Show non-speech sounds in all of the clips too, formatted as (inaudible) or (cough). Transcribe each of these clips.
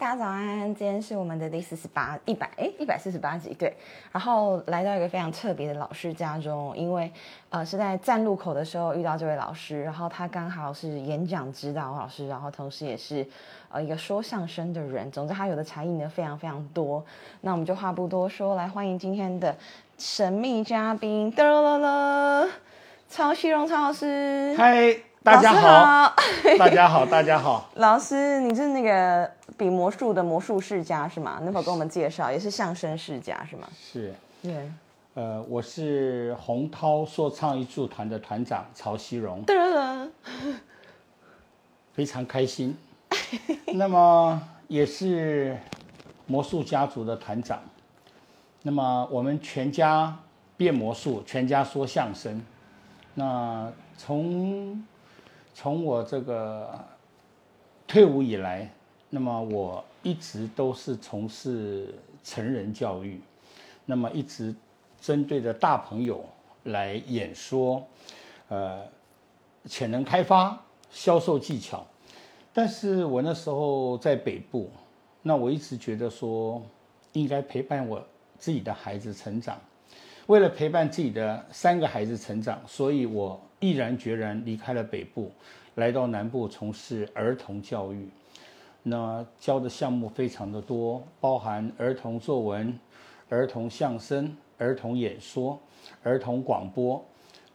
大家早安，今天是我们的第四十八一百哎一百四十八集对，然后来到一个非常特别的老师家中，因为呃是在站路口的时候遇到这位老师，然后他刚好是演讲指导老师，然后同时也是呃一个说相声的人，总之他有的才艺呢非常非常多。那我们就话不多说，来欢迎今天的神秘嘉宾，噔噔噔，曹希荣曹老师。嗨，大家好，大家好，大家好。(laughs) 老师，你是那个比魔术的魔术世家是吗？能否跟我们介绍？也是相声世家是吗？是，对。呃，我是洪涛说唱艺术团的团长曹希荣，非常开心。(laughs) 那么也是魔术家族的团长。那么我们全家变魔术，全家说相声。那从从我这个退伍以来，那么我一直都是从事成人教育，那么一直针对着大朋友来演说，呃，潜能开发、销售技巧。但是我那时候在北部，那我一直觉得说应该陪伴我自己的孩子成长。为了陪伴自己的三个孩子成长，所以我毅然决然离开了北部，来到南部从事儿童教育。那教的项目非常的多，包含儿童作文、儿童相声、儿童演说、儿童广播，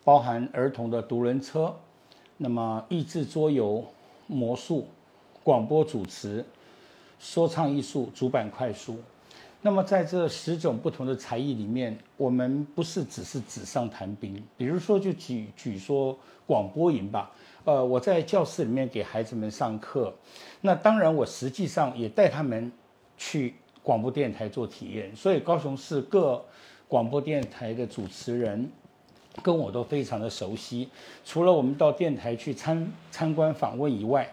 包含儿童的独轮车，那么益智桌游、魔术、广播主持、说唱艺术、主板快书。那么在这十种不同的才艺里面，我们不是只是纸上谈兵。比如说，就举举说广播营吧。呃，我在教室里面给孩子们上课，那当然我实际上也带他们去广播电台做体验。所以高雄市各广播电台的主持人跟我都非常的熟悉。除了我们到电台去参参观访问以外，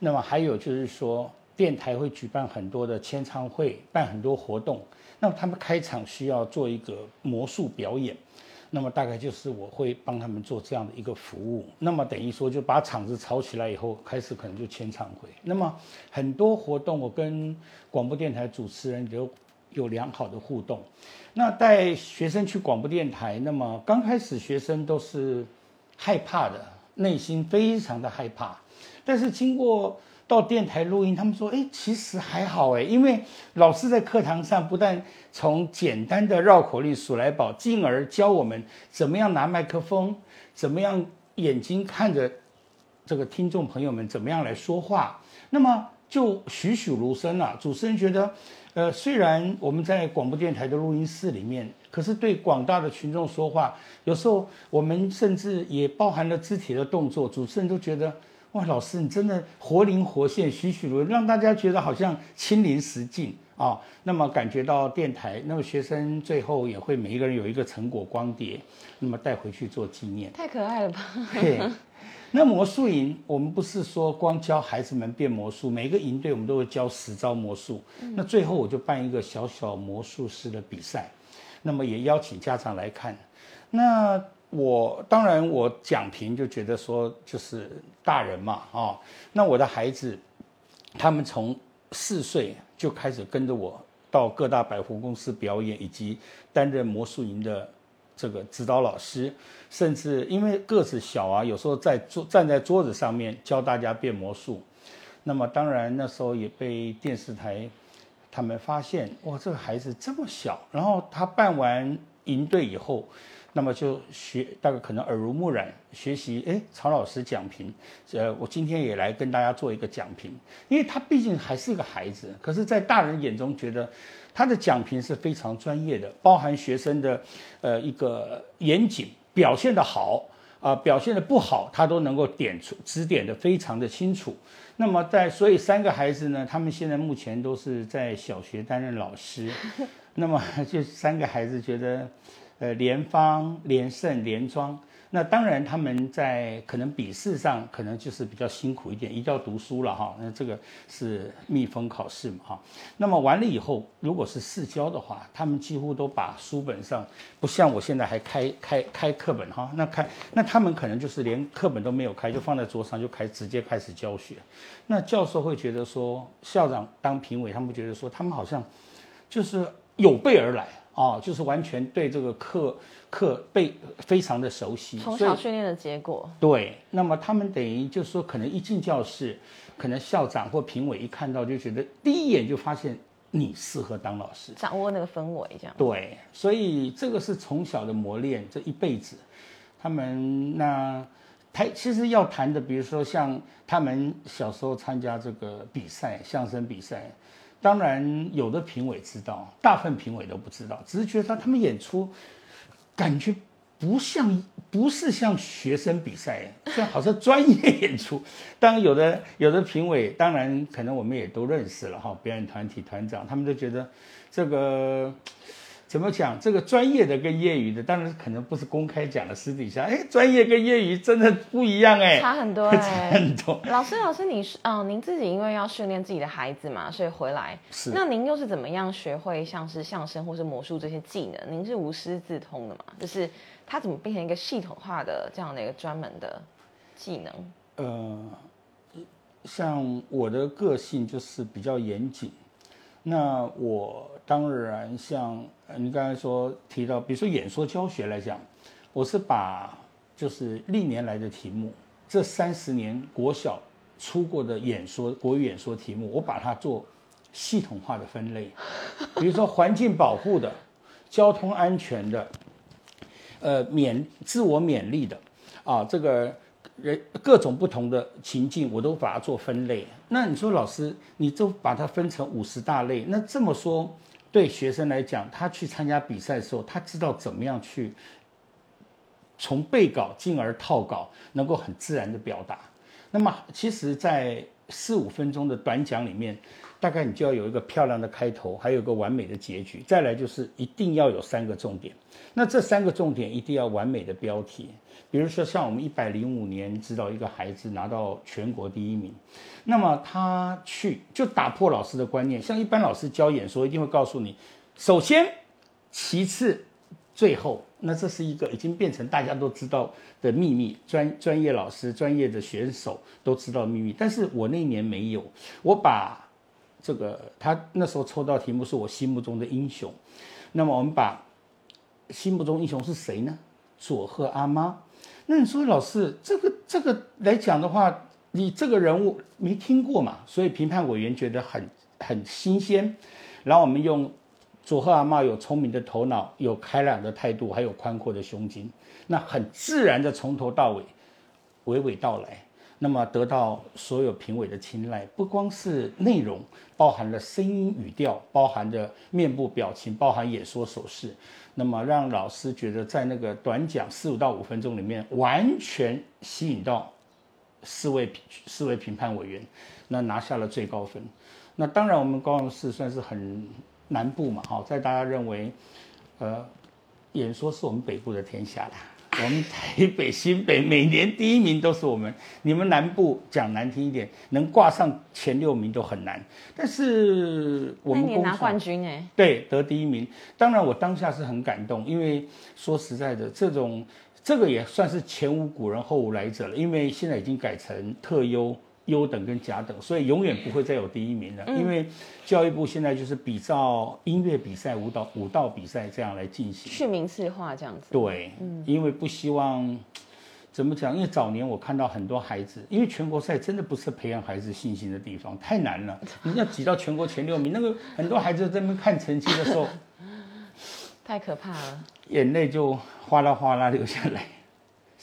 那么还有就是说。电台会举办很多的签唱会，办很多活动。那么他们开场需要做一个魔术表演，那么大概就是我会帮他们做这样的一个服务。那么等于说就把场子炒起来以后，开始可能就签唱会。那么很多活动我跟广播电台主持人有有良好的互动。那带学生去广播电台，那么刚开始学生都是害怕的，内心非常的害怕，但是经过。到电台录音，他们说：“哎，其实还好哎，因为老师在课堂上不但从简单的绕口令数来宝，进而教我们怎么样拿麦克风，怎么样眼睛看着这个听众朋友们怎么样来说话，那么就栩栩如生了。主持人觉得，呃，虽然我们在广播电台的录音室里面，可是对广大的群众说话，有时候我们甚至也包含了肢体的动作，主持人都觉得。”哇，老师，你真的活灵活现、栩栩如，让大家觉得好像亲临实境啊。那么感觉到电台，那么学生最后也会每一个人有一个成果光碟，那么带回去做纪念。太可爱了吧？对。那魔术营，我们不是说光教孩子们变魔术，每个营队我们都会教十招魔术。那最后我就办一个小小魔术师的比赛，那么也邀请家长来看。那。我当然，我讲评就觉得说，就是大人嘛，啊，那我的孩子，他们从四岁就开始跟着我到各大百货公司表演，以及担任魔术营的这个指导老师，甚至因为个子小啊，有时候在桌站在桌子上面教大家变魔术。那么当然那时候也被电视台他们发现，哇，这个孩子这么小，然后他办完营队以后。那么就学，大概可能耳濡目染学习。哎，曹老师讲评，呃，我今天也来跟大家做一个讲评，因为他毕竟还是一个孩子，可是，在大人眼中觉得他的讲评是非常专业的，包含学生的，呃，一个严谨，表现的好啊，表现的不好，他都能够点出指点的非常的清楚。那么在所以三个孩子呢，他们现在目前都是在小学担任老师，那么就三个孩子觉得。呃，联方、连胜、联庄，那当然他们在可能笔试上可能就是比较辛苦一点，一定要读书了哈。那这个是密封考试嘛哈。那么完了以后，如果是试教的话，他们几乎都把书本上不像我现在还开开开课本哈。那开那他们可能就是连课本都没有开，就放在桌上就开直接开始教学。那教授会觉得说，校长当评委，他们觉得说他们好像就是有备而来。哦，就是完全对这个课课背非常的熟悉，从小训练的结果。对，那么他们等于就是说，可能一进教室，可能校长或评委一看到就觉得，第一眼就发现你适合当老师，掌握那个氛围这样。对，所以这个是从小的磨练，这一辈子，他们那他其实要谈的，比如说像他们小时候参加这个比赛，相声比赛。当然，有的评委知道，大部分评委都不知道，只是觉得他们演出感觉不像，不是像学生比赛，像好像专业演出。(laughs) 当然，有的有的评委，当然可能我们也都认识了哈，表演团体团长，他们都觉得这个。怎么讲？这个专业的跟业余的，当然可能不是公开讲的，私底下，哎，专业跟业余真的不一样，哎，差很多，(laughs) 差很多。老师，老师，你是哦，您自己因为要训练自己的孩子嘛，所以回来。是。那您又是怎么样学会像是相声或是魔术这些技能？您是无师自通的嘛？就是它怎么变成一个系统化的这样的一个专门的技能？呃，像我的个性就是比较严谨，那我。当然，像你刚才说提到，比如说演说教学来讲，我是把就是历年来的题目，这三十年国小出过的演说国语演说题目，我把它做系统化的分类，(laughs) 比如说环境保护的、交通安全的、呃勉自我勉励的，啊这个。人各种不同的情境，我都把它做分类。那你说老师，你就把它分成五十大类。那这么说，对学生来讲，他去参加比赛的时候，他知道怎么样去从背稿进而套稿，能够很自然的表达。那么，其实，在四五分钟的短讲里面，大概你就要有一个漂亮的开头，还有一个完美的结局。再来就是一定要有三个重点。那这三个重点一定要完美的标题。比如说，像我们一百零五年指导一个孩子拿到全国第一名，那么他去就打破老师的观念。像一般老师教演说，一定会告诉你，首先，其次，最后。那这是一个已经变成大家都知道的秘密，专专业老师、专业的选手都知道秘密。但是我那年没有，我把这个他那时候抽到题目是我心目中的英雄。那么我们把心目中英雄是谁呢？佐贺阿妈。那你说老师，这个这个来讲的话，你这个人物没听过嘛？所以评判委员觉得很很新鲜。然后我们用佐贺阿妈有聪明的头脑，有开朗的态度，还有宽阔的胸襟，那很自然的从头到尾娓娓道来，那么得到所有评委的青睐。不光是内容，包含了声音语调，包含着面部表情，包含演说手势。那么让老师觉得在那个短讲四五到五分钟里面，完全吸引到四位四位评判委员，那拿下了最高分。那当然我们高雄市算是很南部嘛，哈，在大家认为，呃，演说是我们北部的天下啦。我们台北、新北每年第一名都是我们，你们南部讲难听一点，能挂上前六名都很难。但是我们年拿冠军哎，对，得第一名。当然我当下是很感动，因为说实在的，这种这个也算是前无古人后无来者了，因为现在已经改成特优。优等跟甲等，所以永远不会再有第一名了。因为教育部现在就是比照音乐比赛、舞蹈舞蹈比赛这样来进行，去名次化这样子。对，因为不希望怎么讲？因为早年我看到很多孩子，因为全国赛真的不是培养孩子信心的地方，太难了。你要挤到全国前六名，那个很多孩子在那边看成绩的时候，太可怕了，眼泪就哗啦哗啦流下来。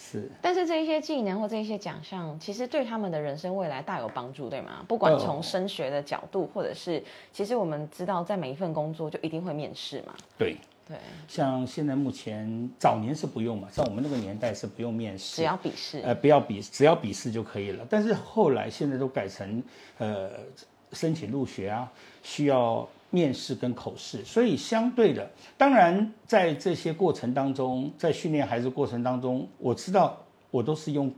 是，但是这一些技能或这一些奖项，其实对他们的人生未来大有帮助，对吗？不管从升学的角度，或者是，其实我们知道，在每一份工作就一定会面试嘛。对对，像现在目前早年是不用嘛，像我们那个年代是不用面试，只要笔试，呃，不要笔，只要笔试就可以了。但是后来现在都改成，呃。申请入学啊，需要面试跟口试，所以相对的，当然在这些过程当中，在训练孩子过程当中，我知道我都是用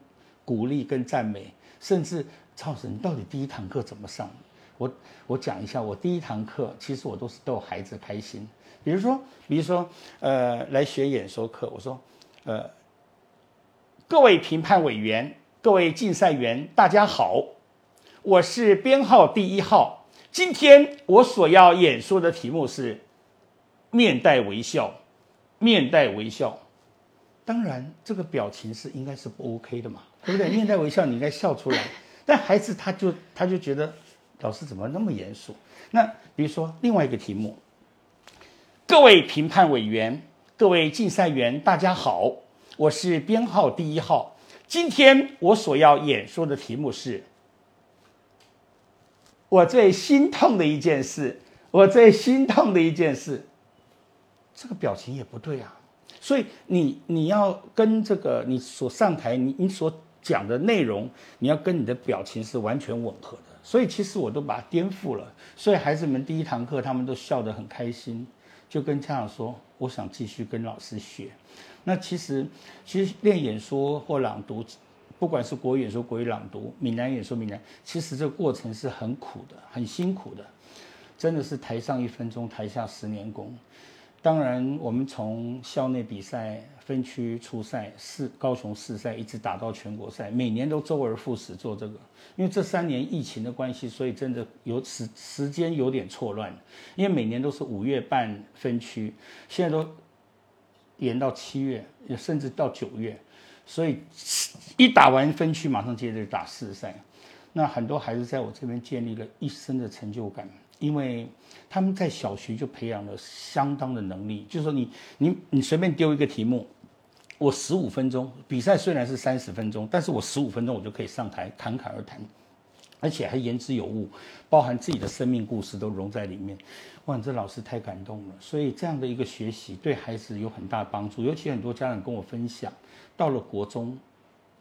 鼓励跟赞美，甚至超神，你到底第一堂课怎么上？我我讲一下，我第一堂课其实我都是逗孩子开心，比如说，比如说，呃，来学演说课，我说，呃，各位评判委员，各位竞赛员，大家好，我是编号第一号，今天我所要演说的题目是面带微笑，面带微笑，当然这个表情是应该是不 OK 的嘛，对不对？(laughs) 面带微笑你应该笑出来，但孩子他就他就觉得。老师怎么那么严肃？那比如说另外一个题目，各位评判委员、各位竞赛员，大家好，我是编号第一号。今天我所要演说的题目是：我最心痛的一件事。我最心痛的一件事，这个表情也不对啊。所以你你要跟这个你所上台你你所讲的内容，你要跟你的表情是完全吻合的。所以其实我都把它颠覆了，所以孩子们第一堂课他们都笑得很开心，就跟家长说：“我想继续跟老师学。”那其实，其实练演说或朗读，不管是国语演说、国语朗读、闽南演说、闽南，其实这个过程是很苦的、很辛苦的，真的是台上一分钟，台下十年功。当然，我们从校内比赛、分区初赛、市高雄市赛，一直打到全国赛，每年都周而复始做这个。因为这三年疫情的关系，所以真的有时时间有点错乱。因为每年都是五月办分区，现在都延到七月，甚至到九月，所以一打完分区，马上接着打市赛。那很多孩子在我这边建立了一生的成就感。因为他们在小学就培养了相当的能力，就是说你你你随便丢一个题目，我十五分钟比赛虽然是三十分钟，但是我十五分钟我就可以上台侃侃而谈，而且还言之有物，包含自己的生命故事都融在里面。哇，这老师太感动了。所以这样的一个学习对孩子有很大帮助，尤其很多家长跟我分享，到了国中，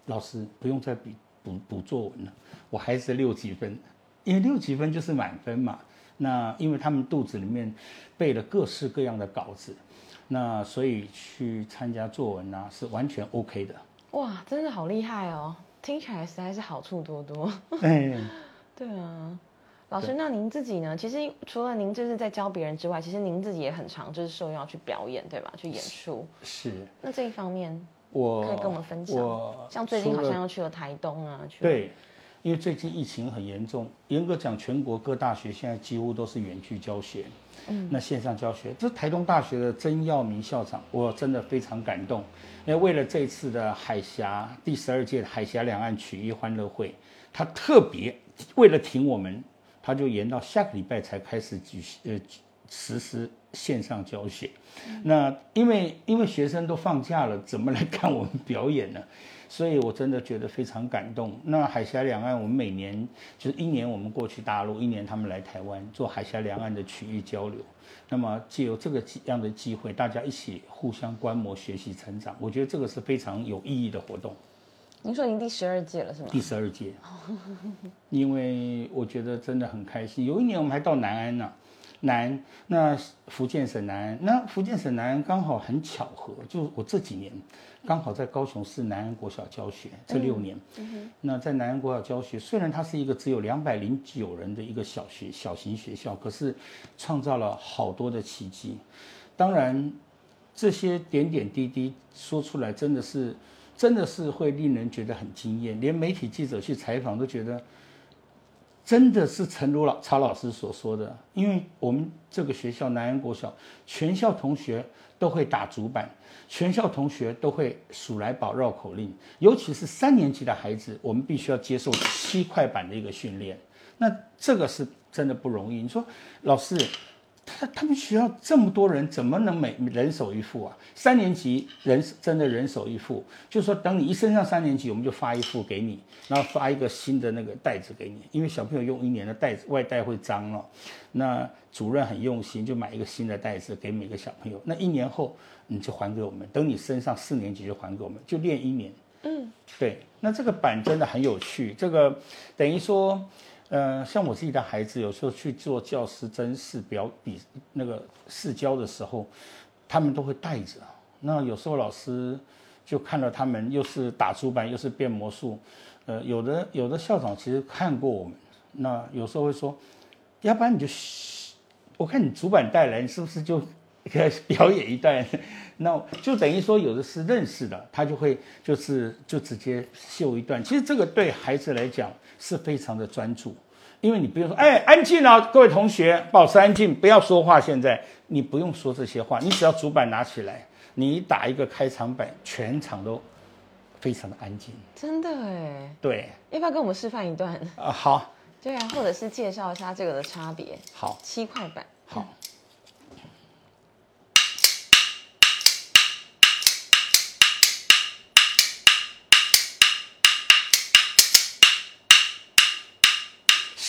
老师不用再比补补作文了，我孩子六几分，因为六几分就是满分嘛。那因为他们肚子里面背了各式各样的稿子，那所以去参加作文啊是完全 OK 的。哇，真的好厉害哦！听起来实在是好处多多。哎，(laughs) 对啊，老师，那您自己呢？其实除了您就是在教别人之外，其实您自己也很常就是受邀去表演，对吧？去演出。是。那这一方面，我可以跟我们分享。像最近好像又去了台东啊。去对。因为最近疫情很严重，严格讲，全国各大学现在几乎都是远距教学，那线上教学。这是台东大学的曾耀明校长，我真的非常感动，因为为了这次的海峡第十二届海峡两岸曲艺欢乐会，他特别为了挺我们，他就延到下个礼拜才开始举行呃实施线上教学。那因为因为学生都放假了，怎么来看我们表演呢？所以，我真的觉得非常感动。那海峡两岸，我们每年就是一年我们过去大陆，一年他们来台湾做海峡两岸的区域交流。那么，借由这个样的机会，大家一起互相观摩、学习、成长，我觉得这个是非常有意义的活动。您说您第十二届了是吗？第十二届，因为我觉得真的很开心。有一年我们还到南安呢。南那福建省南安，那福建省南安刚好很巧合，就我这几年刚好在高雄市南安国小教学这六年。那在南安国小教学，虽然它是一个只有两百零九人的一个小学小型学校，可是创造了好多的奇迹。当然，这些点点滴滴说出来，真的是真的是会令人觉得很惊艳，连媒体记者去采访都觉得。真的是诚如老曹老师所说的，因为我们这个学校南安国小，全校同学都会打竹板，全校同学都会数来宝绕口令，尤其是三年级的孩子，我们必须要接受七块板的一个训练，那这个是真的不容易。你说老师。他他们学校这么多人，怎么能每人手一副啊？三年级人真的人手一副，就是说等你一升上三年级，我们就发一副给你，然后发一个新的那个袋子给你，因为小朋友用一年的袋子外袋会脏了。那主任很用心，就买一个新的袋子给每个小朋友。那一年后你就还给我们，等你升上四年级就还给我们，就练一年。嗯，对。那这个板真的很有趣，这个等于说。呃，像我自己的孩子，有时候去做教师真试表比那个试教的时候，他们都会带着。那有时候老师就看到他们又是打主板又是变魔术，呃，有的有的校长其实看过我们，那有时候会说，要不然你就，我看你主板带来，你是不是就表演一段？(laughs) 那就等于说有的是认识的，他就会就是就直接秀一段。其实这个对孩子来讲是非常的专注，因为你不用说，哎，安静啊，各位同学，保持安静，不要说话。现在你不用说这些话，你只要主板拿起来。你打一个开场板，全场都非常的安静。真的哎。对。要不要跟我们示范一段？啊，好。对啊，或者是介绍一下这个的差别。好。七块板。好。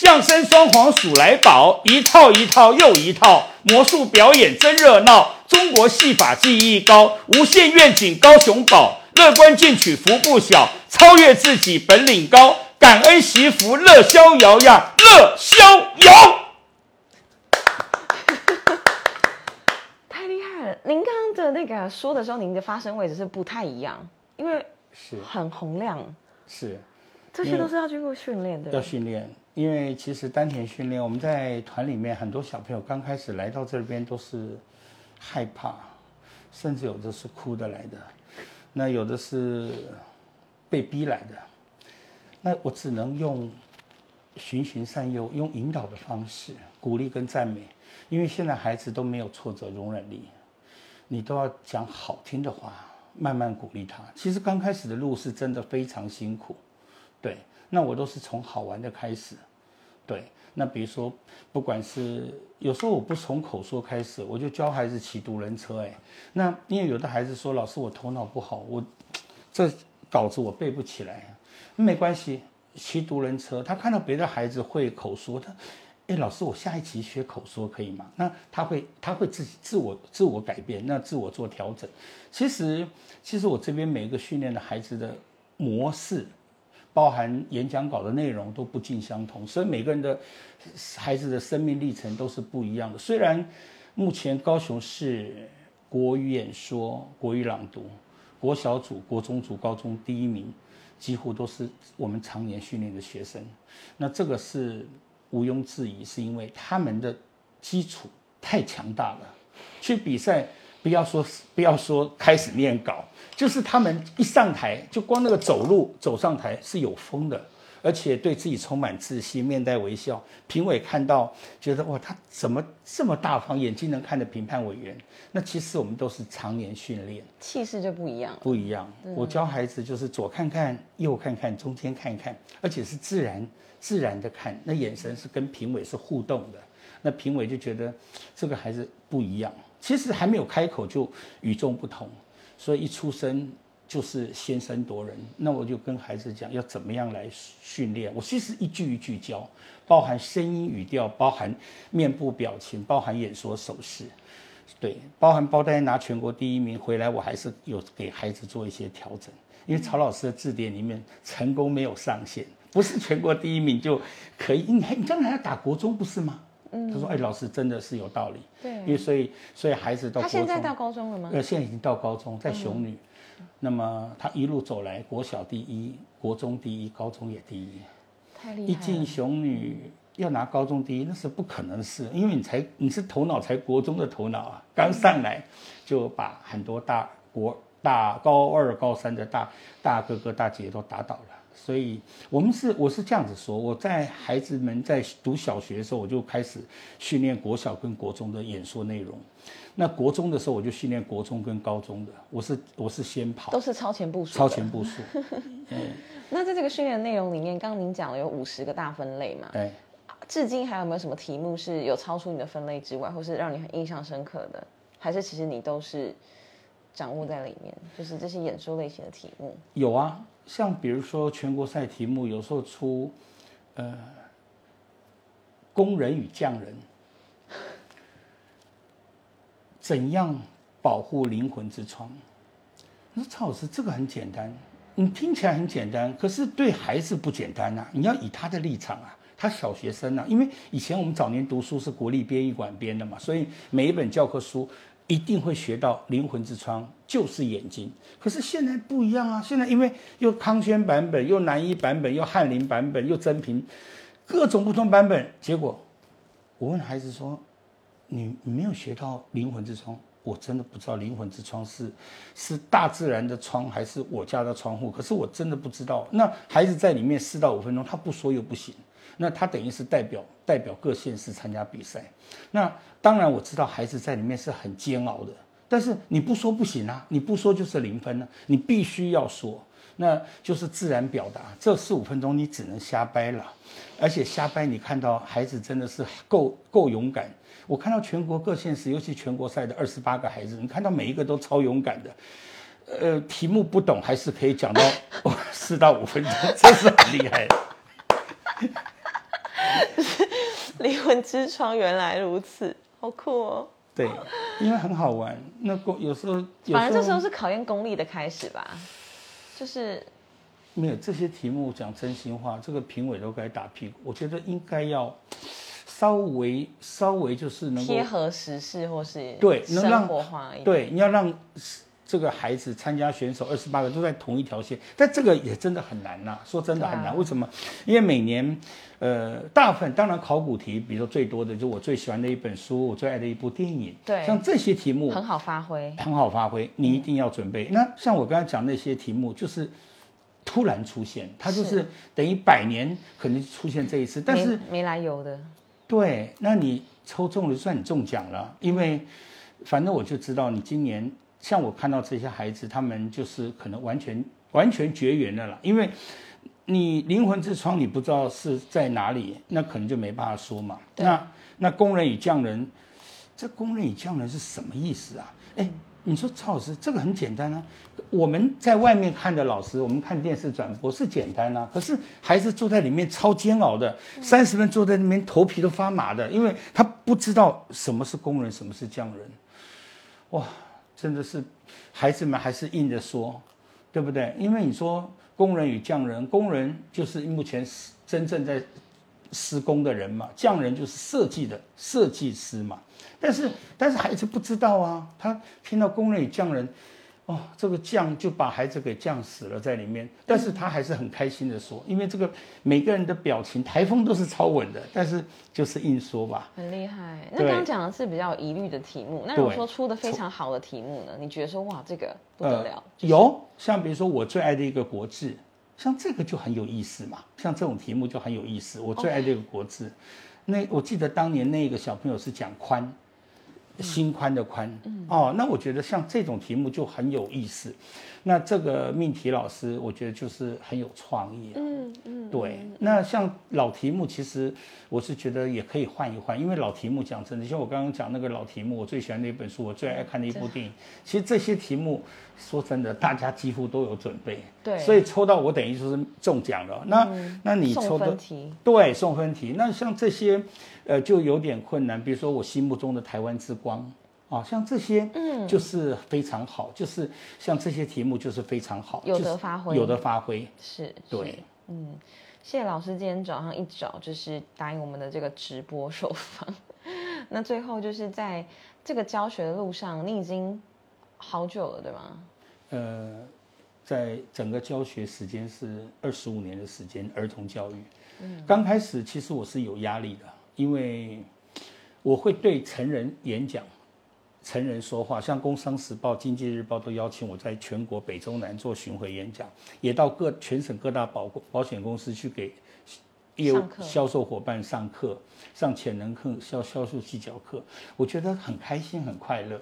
相声双簧数来宝，一套一套又一套，魔术表演真热闹。中国戏法技艺高，无限愿景高雄宝，乐观进取福不小，超越自己本领高，感恩惜福乐逍遥呀，乐逍遥。太厉害了！您刚刚的那个说的时候，您的发声位置是不太一样，因为是很洪亮，是这些都是要经过训练的，要训练。因为其实丹田训练，我们在团里面很多小朋友刚开始来到这边都是。害怕，甚至有的是哭的来的，那有的是被逼来的，那我只能用循循善诱，用引导的方式鼓励跟赞美，因为现在孩子都没有挫折容忍力，你都要讲好听的话，慢慢鼓励他。其实刚开始的路是真的非常辛苦，对，那我都是从好玩的开始，对。那比如说，不管是有时候我不从口说开始，我就教孩子骑独轮车。哎，那因为有的孩子说，老师我头脑不好，我这稿子我背不起来。没关系，骑独轮车，他看到别的孩子会口说，他，哎，老师我下一期学口说可以吗？那他会他会自己自我自我改变，那自我做调整。其实其实我这边每一个训练的孩子的模式。包含演讲稿的内容都不尽相同，所以每个人的孩子的生命历程都是不一样的。虽然目前高雄市国语演说、国语朗读、国小组、国中组、高中第一名，几乎都是我们常年训练的学生，那这个是毋庸置疑，是因为他们的基础太强大了，去比赛。不要说不要说开始念稿，就是他们一上台，就光那个走路走上台是有风的，而且对自己充满自信，面带微笑。评委看到觉得哇，他怎么这么大方，眼睛能看的评判委员？那其实我们都是常年训练，气势就不一样。不一样。我教孩子就是左看看，右看看，中间看看，而且是自然自然的看，那眼神是跟评委是互动的，那评委就觉得这个孩子不一样。其实还没有开口就与众不同，所以一出生就是先声夺人。那我就跟孩子讲要怎么样来训练。我其实一句一句教，包含声音语调，包含面部表情，包含演说手势，对，包含包丹拿全国第一名回来，我还是有给孩子做一些调整。因为曹老师的字典里面成功没有上限，不是全国第一名就可以。你还你将来要打国中不是吗？他说：“哎，老师真的是有道理。对，因为所以所以孩子到他现在到高中了吗？呃，现在已经到高中，在雄女。那么他一路走来，国小第一，国中第一，高中也第一。太厉害！一进雄女要拿高中第一，那是不可能的事，因为你才你是头脑才国中的头脑啊，刚上来就把很多大国大高二、高三的大大哥哥大姐姐都打倒了。”所以，我们是我是这样子说，我在孩子们在读小学的时候，我就开始训练国小跟国中的演说内容。那国中的时候，我就训练国中跟高中的。我是我是先跑，都是超前部署。超前部署。(laughs) 嗯。那在这个训练内容里面，刚刚您讲了有五十个大分类嘛？对。至今还有没有什么题目是有超出你的分类之外，或是让你很印象深刻的？还是其实你都是掌握在里面？就是这些演说类型的题目。有啊。像比如说全国赛题目，有时候出，呃，工人与匠人，(laughs) 怎样保护灵魂之窗？那曹老师，这个很简单，你听起来很简单，可是对孩子不简单呐。你要以他的立场啊。他小学生啊，因为以前我们早年读书是国立编译馆编的嘛，所以每一本教科书一定会学到灵魂之窗就是眼睛。可是现在不一样啊，现在因为又康轩版本，又南一版本，又翰林版本，又真平，各种不同版本，结果我问孩子说：“你你没有学到灵魂之窗？”我真的不知道灵魂之窗是是大自然的窗还是我家的窗户，可是我真的不知道。那孩子在里面四到五分钟，他不说又不行。那他等于是代表代表各县市参加比赛。那当然我知道孩子在里面是很煎熬的，但是你不说不行啊，你不说就是零分了，你必须要说，那就是自然表达。这四五分钟你只能瞎掰了，而且瞎掰你看到孩子真的是够够勇敢。我看到全国各县市，尤其全国赛的二十八个孩子，你看到每一个都超勇敢的。呃，题目不懂还是可以讲到 (laughs) 四到五分钟，真是很厉害。(laughs) 灵魂之窗原来如此，好酷哦。对，因为很好玩。那功有时候，反正这时候是考验功力的开始吧。就是没有这些题目讲真心话，这个评委都该打屁股。我觉得应该要。稍微稍微就是能够贴合时事，或是对，能让活化一点。对，你要让这个孩子参加选手二十八个都在同一条线，但这个也真的很难呐。说真的很难，为什么？因为每年，呃，大部分当然考古题，比如说最多的就我最喜欢的一本书，我最爱的一部电影，对，像这些题目很好发挥，很好发挥，你一定要准备。那像我刚才讲那些题目，就是突然出现，它就是等于百年可能出现这一次，但是没来由的。对，那你抽中了算你中奖了，因为反正我就知道你今年像我看到这些孩子，他们就是可能完全完全绝缘了啦，因为你灵魂之窗你不知道是在哪里，那可能就没办法说嘛。那那工人与匠人，这工人与匠人是什么意思啊？哎。你说曹老师，这个很简单啊。我们在外面看的老师，我们看电视转播是简单啊。可是孩子坐在里面超煎熬的，三十分坐在那边头皮都发麻的，因为他不知道什么是工人，什么是匠人。哇，真的是孩子们还是硬着说，对不对？因为你说工人与匠人，工人就是目前真正在。施工的人嘛，匠人就是设计的设计师嘛。但是，但是孩子不知道啊，他听到工人与匠人，哦，这个匠就把孩子给匠死了在里面。但是他还是很开心的说，因为这个每个人的表情，台风都是超稳的，但是就是硬说吧。很厉害。那刚刚讲的是比较疑虑的题目，那如果说出的非常好的题目呢？你觉得说哇，这个不得了？有，像比如说我最爱的一个国字。像这个就很有意思嘛，像这种题目就很有意思。我最爱这个国字，那我记得当年那个小朋友是讲宽，心宽的宽，哦，那我觉得像这种题目就很有意思。那这个命题老师，我觉得就是很有创意。嗯嗯，对。那像老题目，其实我是觉得也可以换一换，因为老题目讲真的，像我刚刚讲那个老题目，我最喜欢的一本书，我最爱看的一部电影。其实这些题目，说真的，大家几乎都有准备。对。所以抽到我等于就是中奖了。那那你抽的对送分题，那像这些，呃，就有点困难。比如说我心目中的台湾之光。啊，像这些，嗯，就是非常好，就是像这些题目就是非常好，有的发挥，有的发挥，是，对，嗯，谢谢老师今天早上一早就是答应我们的这个直播受访，(laughs) 那最后就是在这个教学的路上，你已经好久了，对吗？呃，在整个教学时间是二十五年的时间，儿童教育，嗯，刚开始其实我是有压力的，因为我会对成人演讲。成人说话，像《工商时报》《经济日报》都邀请我在全国北中南做巡回演讲，也到各全省各大保保险公司去给业务销售伙伴上课，上潜能课、销销售技巧课，我觉得很开心很快乐，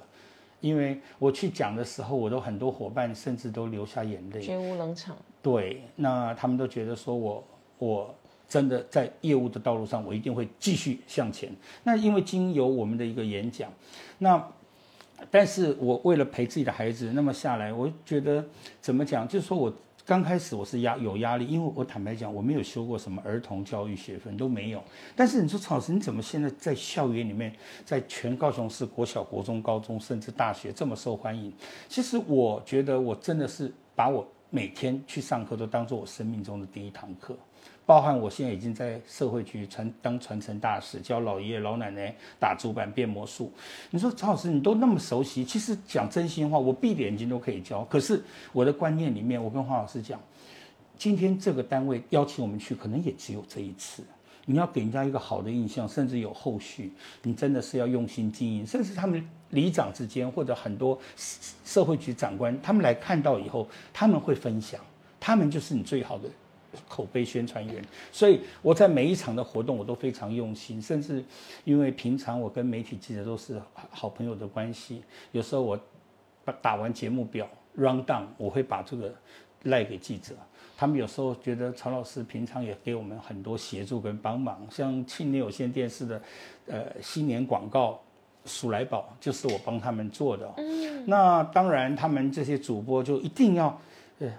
因为我去讲的时候，我都很多伙伴甚至都流下眼泪，绝无冷场。对，那他们都觉得说我我真的在业务的道路上，我一定会继续向前。那因为经由我们的一个演讲，那。但是我为了陪自己的孩子，那么下来，我觉得怎么讲？就是说我刚开始我是压有压力，因为我坦白讲，我没有修过什么儿童教育学分都没有。但是你说曹老师，你怎么现在在校园里面，在全高雄市国小、国中、高中，甚至大学这么受欢迎？其实我觉得我真的是把我每天去上课都当做我生命中的第一堂课。包含我现在已经在社会局传当传承大使，教老爷爷老奶奶打竹板变魔术。你说曹老师你都那么熟悉，其实讲真心话，我闭着眼睛都可以教。可是我的观念里面，我跟黄老师讲，今天这个单位邀请我们去，可能也只有这一次。你要给人家一个好的印象，甚至有后续，你真的是要用心经营。甚至他们里长之间，或者很多社会局长官，他们来看到以后，他们会分享，他们就是你最好的口碑宣传员。所以我在每一场的活动，我都非常用心。甚至因为平常我跟媒体记者都是好朋友的关系，有时候我把打完节目表 round down，我会把这个赖给记者。他们有时候觉得曹老师平常也给我们很多协助跟帮忙，像庆年有线电视的，呃，新年广告，鼠来宝就是我帮他们做的。嗯，那当然他们这些主播就一定要，呃，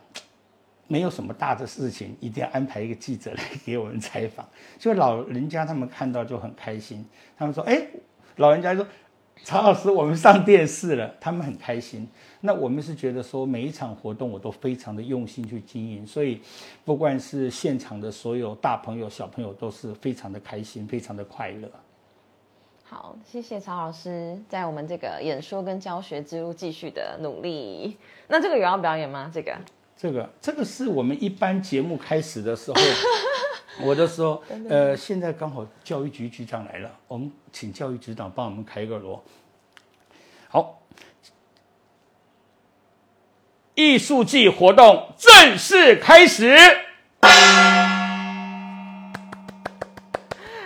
没有什么大的事情，一定要安排一个记者来给我们采访，(laughs) 就老人家他们看到就很开心，他们说，哎，老人家说。曹老师，我们上电视了，他们很开心。那我们是觉得说，每一场活动我都非常的用心去经营，所以不管是现场的所有大朋友、小朋友，都是非常的开心，非常的快乐。好，谢谢曹老师，在我们这个演说跟教学之路继续的努力。那这个有要表演吗？这个？这个，这个是我们一般节目开始的时候。(laughs) 我就说，呃，现在刚好教育局局长来了，我们请教育局长帮我们开个锣。好，艺术季活动正式开始。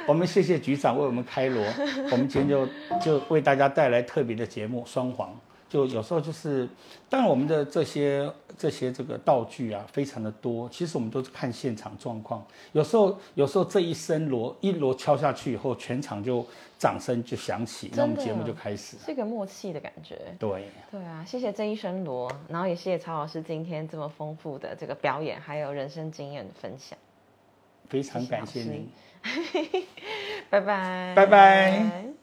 我们谢谢局长为我们开锣，我们今天就就为大家带来特别的节目《双簧》。就有时候就是，当然我们的这些这些这个道具啊，非常的多。其实我们都是看现场状况。有时候有时候这一声锣一锣敲下去以后，全场就掌声就响起，那我们节目就开始。是一个默契的感觉。对。对啊，谢谢这一声锣，然后也谢谢曹老师今天这么丰富的这个表演，还有人生经验的分享。非常感谢您。(laughs) 拜拜。拜拜。